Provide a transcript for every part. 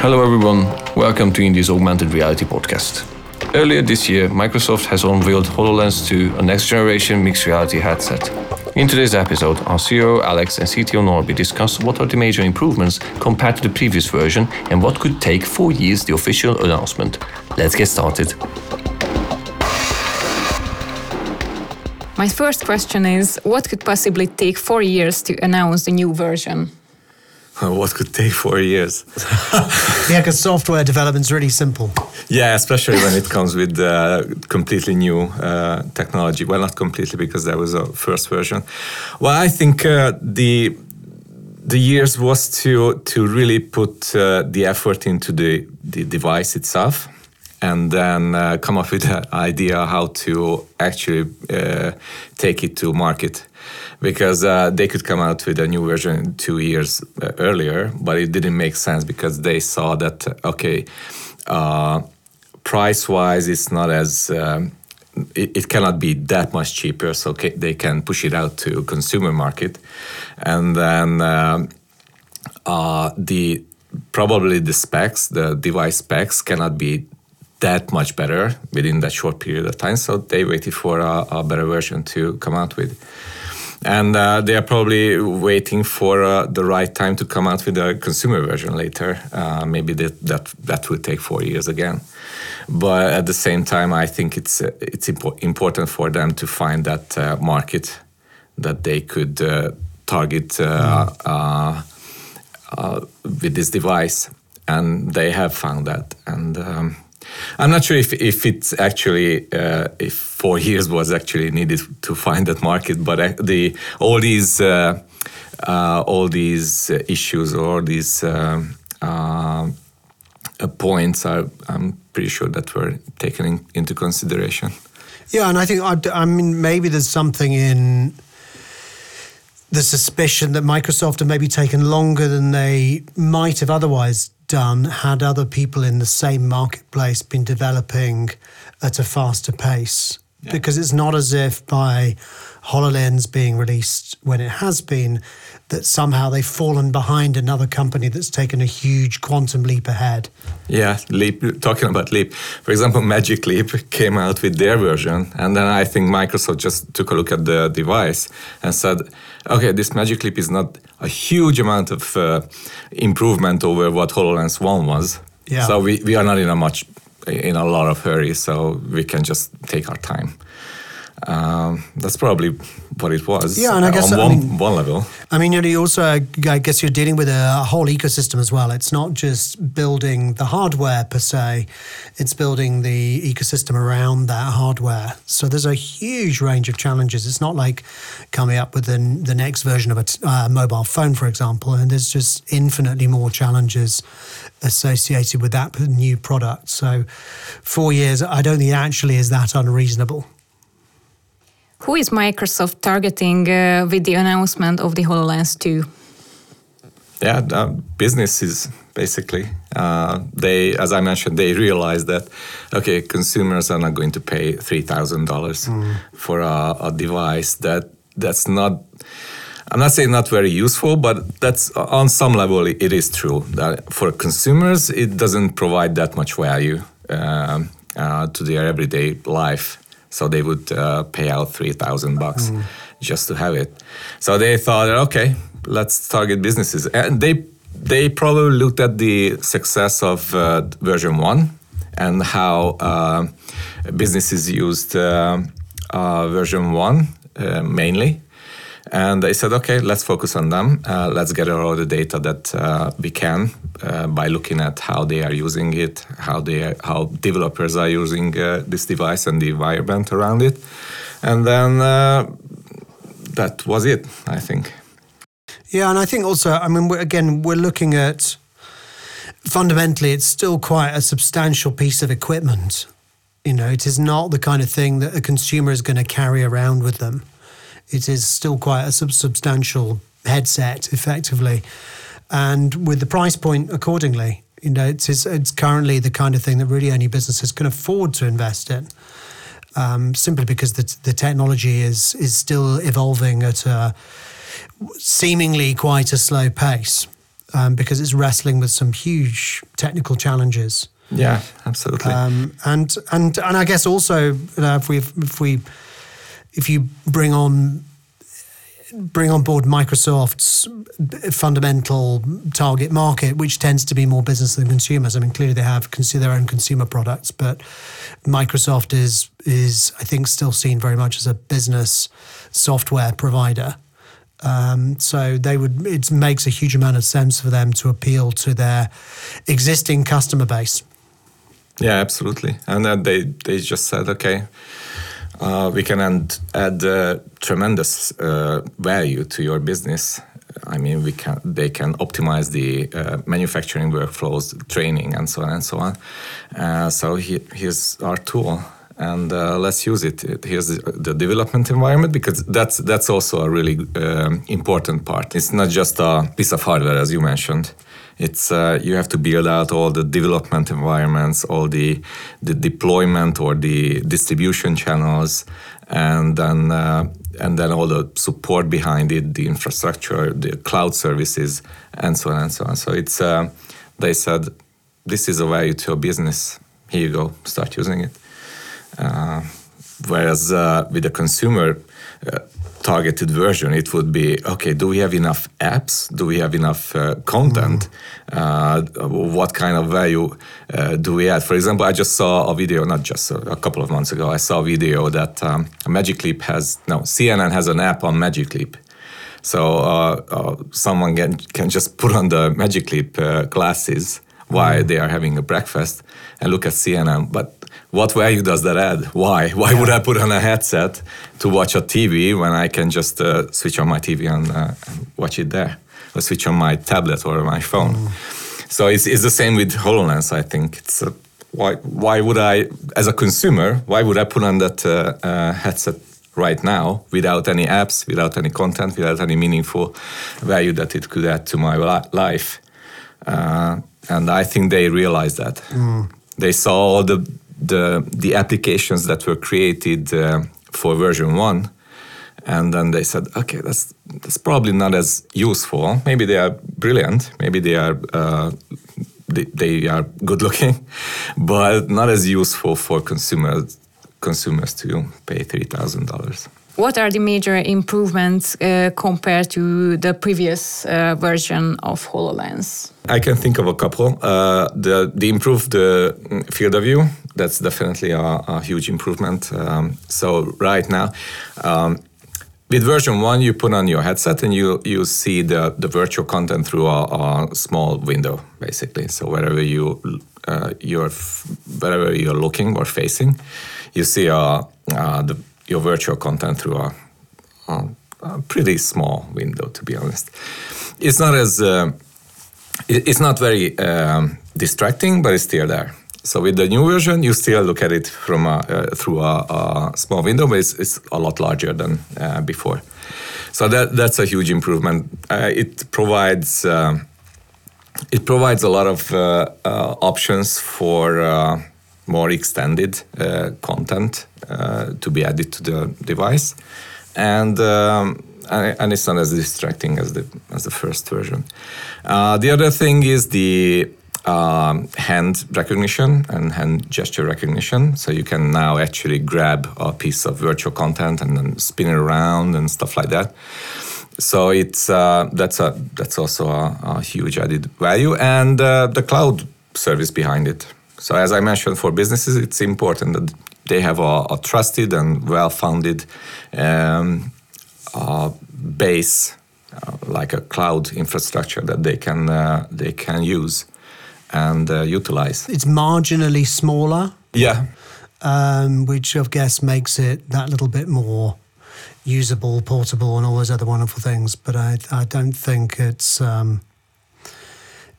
Hello, everyone. Welcome to Indie's Augmented Reality Podcast. Earlier this year, Microsoft has unveiled HoloLens 2, a next generation mixed reality headset. In today's episode, our CEO Alex and CTO Norby discuss what are the major improvements compared to the previous version and what could take four years the official announcement. Let's get started. My first question is what could possibly take four years to announce the new version? what could take four years? yeah, because software development is really simple. Yeah, especially when it comes with uh, completely new uh, technology. Well, not completely because that was a first version. Well, I think uh, the the years was to to really put uh, the effort into the the device itself, and then uh, come up with an idea how to actually uh, take it to market because uh, they could come out with a new version two years uh, earlier, but it didn't make sense because they saw that okay, uh, price wise, it's not as um, it, it, cannot be that much cheaper, so they can push it out to consumer market, and then um, uh, the probably the specs, the device specs, cannot be that much better within that short period of time. So they waited for a, a better version to come out with and uh, they are probably waiting for uh, the right time to come out with a consumer version later. Uh, maybe that, that that will take four years again, but at the same time, I think it's uh, it's impo- important for them to find that uh, market that they could uh, target mm. with this device, and they have found that and. Um, I'm not sure if, if it's actually uh, if four years was actually needed to find that market, but uh, the all these uh, uh all these issues or these um, uh, points are I'm pretty sure that were taken in, into consideration. Yeah, and I think I, I mean maybe there's something in the suspicion that Microsoft have maybe taken longer than they might have otherwise done had other people in the same marketplace been developing at a faster pace. Yeah. Because it's not as if by HoloLens being released when it has been, that somehow they've fallen behind another company that's taken a huge quantum leap ahead. Yeah, leap. Talking about leap, for example, Magic Leap came out with their version, and then I think Microsoft just took a look at the device and said, "Okay, this Magic Leap is not a huge amount of uh, improvement over what Hololens One was. Yeah. So we, we are not in a much in a lot of hurry, so we can just take our time." Um, that's probably what it was. Yeah, and I guess on one, I mean, one level. I mean, you also, I guess you're dealing with a whole ecosystem as well. It's not just building the hardware per se; it's building the ecosystem around that hardware. So there's a huge range of challenges. It's not like coming up with the, the next version of a uh, mobile phone, for example, and there's just infinitely more challenges associated with that new product. So four years, I don't think actually is that unreasonable. Who is Microsoft targeting uh, with the announcement of the HoloLens 2? Yeah, uh, businesses basically. Uh, they, as I mentioned, they realize that okay, consumers are not going to pay three thousand mm. dollars for a, a device that that's not. I'm not saying not very useful, but that's on some level it is true that for consumers it doesn't provide that much value um, uh, to their everyday life. So they would uh, pay out three thousand bucks mm. just to have it. So they thought, okay, let's target businesses, and they they probably looked at the success of uh, version one and how uh, businesses used uh, uh, version one uh, mainly and I said, okay, let's focus on them. Uh, let's gather all the data that uh, we can uh, by looking at how they are using it, how they are, how developers are using uh, this device and the environment around it, and then uh, that was it. I think. Yeah, and I think also, I mean, we're, again, we're looking at fundamentally, it's still quite a substantial piece of equipment. You know, it is not the kind of thing that a consumer is going to carry around with them it is still quite a sub- substantial headset, effectively, and with the price point accordingly. You know, it's, it's currently the kind of thing that really only businesses can afford to invest in. Um, simply because the, the technology is is still evolving at a seemingly quite a slow pace. um, because it's wrestling with some huge technical challenges. Yeah, absolutely. Um, and and and I guess also you know, if we if we if you bring on bring on board Microsoft's fundamental target market, which tends to be more business than consumers. I mean, clearly they have their own consumer products, but Microsoft is is I think still seen very much as a business software provider. Um, so they would it makes a huge amount of sense for them to appeal to their existing customer base. Yeah, absolutely. And then they they just said, okay, uh, we can add, add uh, tremendous uh, value to your business. I mean, we can they can optimize the uh, manufacturing workflows, training, and so on and so on. Uh, so he, here's our tool, and uh, let's use it. Here's the, the, development environment because that's that's also a really um, important part. It's not just a piece of hardware, as you mentioned it's uh, you have to build out all the development environments, all the the deployment or the distribution channels, and then uh, and then all the support behind it, the infrastructure, the cloud services, and so on and so on. So it's uh, they said this is a value to your business. Here you go, start using it. Uh, whereas uh, with the consumer uh, targeted version, it would be okay, do we have enough apps? Do we have enough uh, content? Mm. Uh, what kind of value uh, do we add? For example, I just saw a video, not just a, a couple of months ago, I saw a video that um, Magic Leap has, no, CNN has an app on Magic Leap. So uh, uh, someone can, can just put on the Magic Leap uh, glasses while mm. they are having a breakfast and look at CNN. But what value does that add? Why? Why yeah. would I put on a headset to watch a TV when I can just uh, switch on my TV and, uh, watch it there, or switch on my tablet or my phone? Mm. So it's, it's the same with Hololens. I think it's a, why why would I, as a consumer, why would I put on that uh, uh headset right now without any apps, without any content, without any meaningful value that it could add to my life? Uh, and I think they realized that. Mm. They saw all the the the applications that were created uh, for version one, and then they said, okay, that's that's probably not as useful. Maybe they are brilliant. Maybe they are. Uh, they, they are good looking, but not as useful for consumers consumers to pay three thousand dollars what are the major improvements uh, compared to the previous uh, version of HoloLens? I can think of a couple. Uh, the, the improved uh, field of view, that's definitely a, a huge improvement. Um, so right now, um, with version one, you put on your headset and you you see the, the virtual content through a, a small window, basically. So wherever you uh, you're wherever you're looking or facing, you see uh, uh, the your virtual content through a, a, a pretty small window, to be honest. It's not as uh, it's not very um, distracting, but it's still there. So with the new version, you still look at it from a, uh, through a, a, small window, but it's, it's a lot larger than uh, before. So that that's a huge improvement. Uh, it provides uh, it provides a lot of uh, uh, options for more extended content to be added to the device, and um, and it's not as distracting as the as the first version. The other thing is the um, hand recognition and hand gesture recognition. So you can now actually grab a piece of virtual content and then spin it around and stuff like that. So it's uh, that's a that's also a, a huge added value, and uh, the cloud service behind it. So, as I mentioned, for businesses, it's important that they have a, a trusted and well-founded um, uh, base, like a cloud infrastructure that they can uh, they can use and uh, utilize. It's marginally smaller. Yeah. Um, which I guess makes it that little bit more usable, portable, and all those other wonderful things. But I, I don't think it's. Um,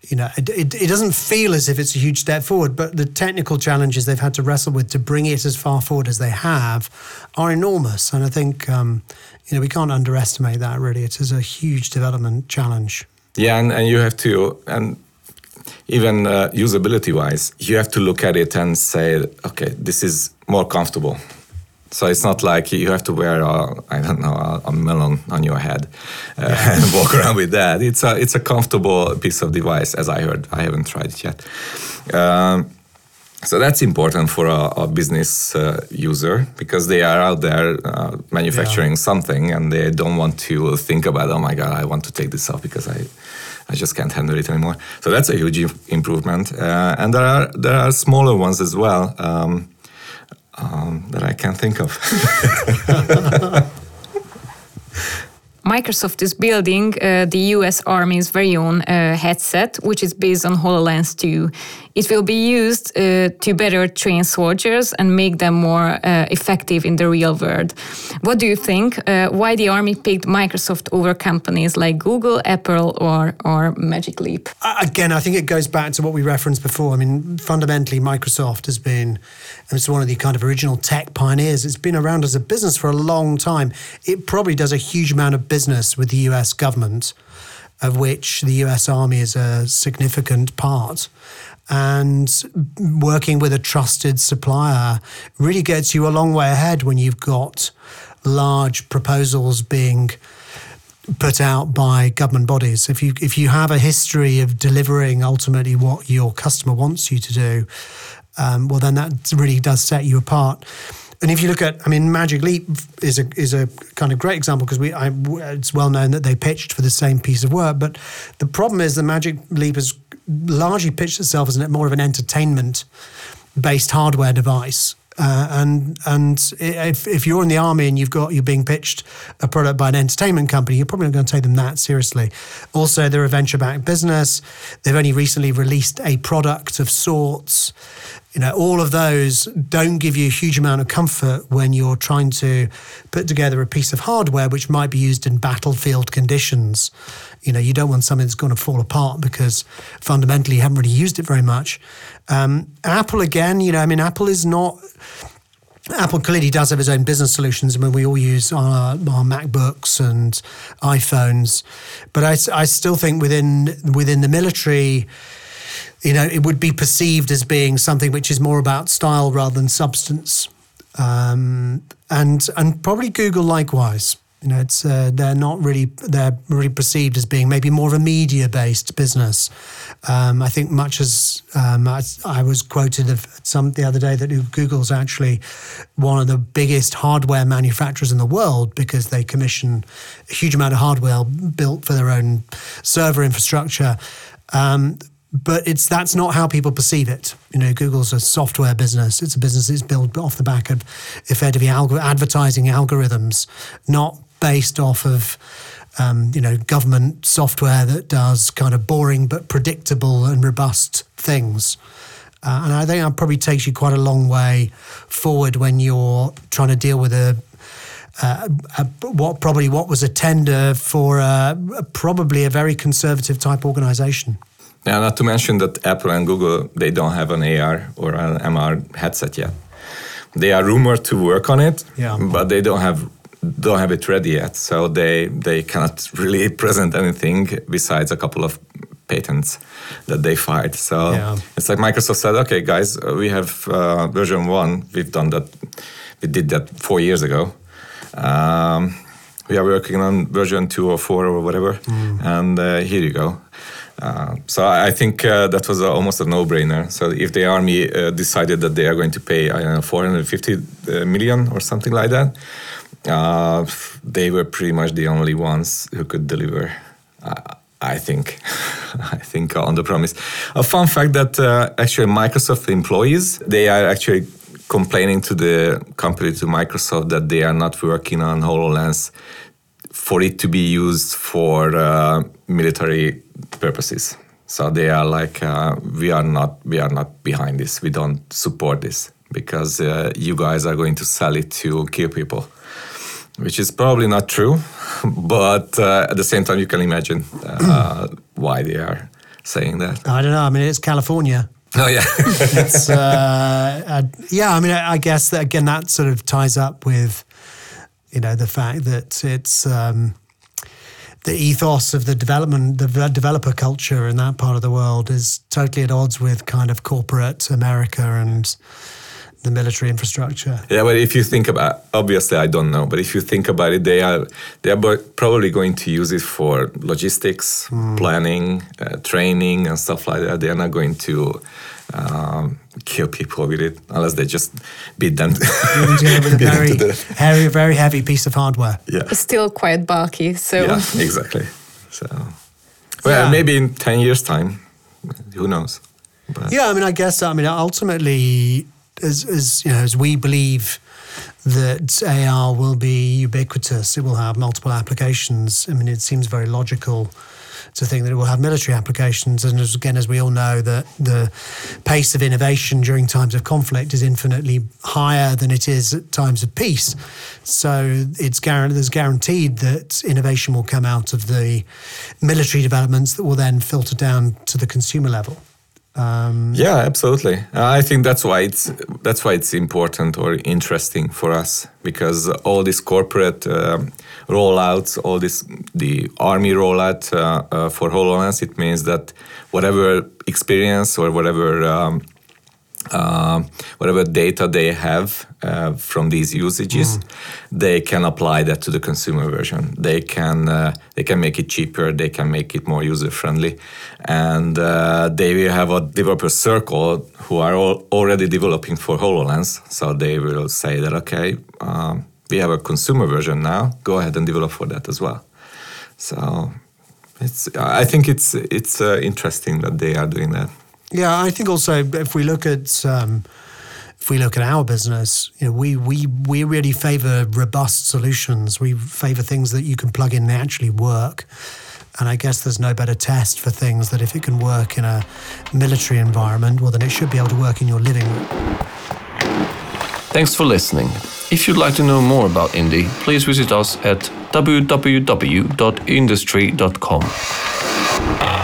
you know, it, it, it, doesn't feel as if it's a huge step forward, but the technical challenges they've had to wrestle with to bring it as far forward as they have are enormous. And I think, um, you know, we can't underestimate that really. It is a huge development challenge. Yeah, and, and you have to, and even uh, usability wise, you have to look at it and say, okay, this is more comfortable. So it's not like you have to wear a I don't know a, a melon on your head uh, and walk around with that. It's a it's a comfortable piece of device, as I heard. I haven't tried it yet. Um, so that's important for a, a business uh, user because they are out there uh, manufacturing Yeah. something and they don't want to think about oh my god I want to take this off because I I just can't handle it anymore. So that's a huge improvement. Uh, and there are there are smaller ones as well um, um, that I can't think of. Microsoft is building uh, the US Army's very own uh, headset, which is based on HoloLens 2. It will be used uh, to better train soldiers and make them more uh, effective in the real world. What do you think? Uh, why the Army picked Microsoft over companies like Google, Apple, or, or Magic Leap? Again, I think it goes back to what we referenced before. I mean, fundamentally, Microsoft has been, it's one of the kind of original tech pioneers. It's been around as a business for a long time. It probably does a huge amount of business with the US government, of which the US Army is a significant part. And working with a trusted supplier really gets you a long way ahead when you've got large proposals being put out by government bodies. If you if you have a history of delivering ultimately what your customer wants you to do, um, well then that really does set you apart. And if you look at, I mean, Magic Leap is a is a kind of great example because we I, it's well known that they pitched for the same piece of work. But the problem is the Magic Leap has largely pitched itself as more of an entertainment based hardware device. Uh, and and if, if you're in the army and you've got you're being pitched a product by an entertainment company, you're probably not going to take them that seriously. Also, they're a venture-backed business. They've only recently released a product of sorts. You know, all of those don't give you a huge amount of comfort when you're trying to put together a piece of hardware which might be used in battlefield conditions. You know, you don't want something that's going to fall apart because fundamentally you haven't really used it very much. Um, Apple, again, you know, I mean, Apple is not. Apple clearly does have its own business solutions. I mean, we all use our, our MacBooks and iPhones, but I, I still think within within the military, you know, it would be perceived as being something which is more about style rather than substance, um, and and probably Google likewise. You know, it's uh, they're not really they're really perceived as being maybe more of a media based business. Um, I think much as um, I, I was quoted of some the other day that Google's actually one of the biggest hardware manufacturers in the world because they commission a huge amount of hardware built for their own server infrastructure. Um, but it's that's not how people perceive it. You know, Google's a software business. It's a business that's built off the back of effectively algor- advertising algorithms, not based off of um, you know government software that does kind of boring but predictable and robust things. Uh, and I think that probably takes you quite a long way forward when you're trying to deal with a uh, what probably what was a tender for a, probably a very conservative type organization. Now, not to mention that Apple and Google they don't have an AR or an MR headset yet. They are rumored to work on it, Yeah. but they don't have don't have it ready yet. So they they cannot really present anything besides a couple of patents that they filed. So Yeah. it's like Microsoft said, okay, guys, uh, we have uh, version one. We've done that. We did that four years ago. Um, we are working on version two or four or whatever, and uh, here you go. Uh, so I think uh, that was almost a no-brainer. So if the army uh, decided that they are going to pay, I don't know, 450 uh, or something like that, they were pretty much the only ones who could deliver. I think, I think on the promise. A fun fact that actually Microsoft employees they are actually complaining to the company to Microsoft that they are not working on Hololens for it to be used for uh, military purposes. So they are like, uh, we are not, we are not behind this. We don't support this because uh, you guys are going to sell it to kill people, which is probably not true. But uh, at the same time, you can imagine uh, why they are saying that. I don't know. I mean, it's California. Oh yeah, It's uh, uh, yeah. I mean, I, I guess that again that sort of ties up with you know the fact that it's um, the ethos of the development, the developer culture in that part of the world is totally at odds with kind of corporate America and the military infrastructure. Yeah, but if you think about, obviously I don't know, but if you think about it, they are they are probably going to use it for logistics, planning, uh, training, and stuff like that. They are not going to um, kill people with it unless they just beat them. Together with a beat them very, to death. very, very heavy piece of hardware. yeah, It's still quite bulky. So yeah, exactly. So, well, Yeah. maybe in ten years' time, who knows? But Yeah, I mean, I guess I mean ultimately, as as you know, as we believe that AR will be ubiquitous, it will have multiple applications. I mean, it seems very logical to think that it will have military applications. And as, again, as we all know, that the pace of innovation during times of conflict is infinitely higher than it is at times of peace. So it's there's guaranteed that innovation will come out of the military developments that will then filter down to the consumer level. Um, Yeah, absolutely. Uh, I think that's why it's that's why it's important or interesting for us because all these corporate um, rollouts, all this the army rollout uh, uh, for Hololens, it means that whatever experience or whatever. Um, uh, whatever data they have uh, from these usages, they can apply that to the consumer version. They can uh, they can make it cheaper. They can make it more user friendly, and uh, they will have a developer circle who are all already developing for Hololens. So they will say that okay, um, we have a consumer version now. Go ahead and develop for that as well. So it's I think it's it's uh, interesting that they are doing that. Yeah, I think also if we look at um, if we look at our business, you know, we we we really favour robust solutions. We favour things that you can plug in and actually work. And I guess there's no better test for things that if it can work in a military environment, well, then it should be able to work in your living room. Thanks for listening. If you'd like to know more about Indie, please visit us at www.industry.com.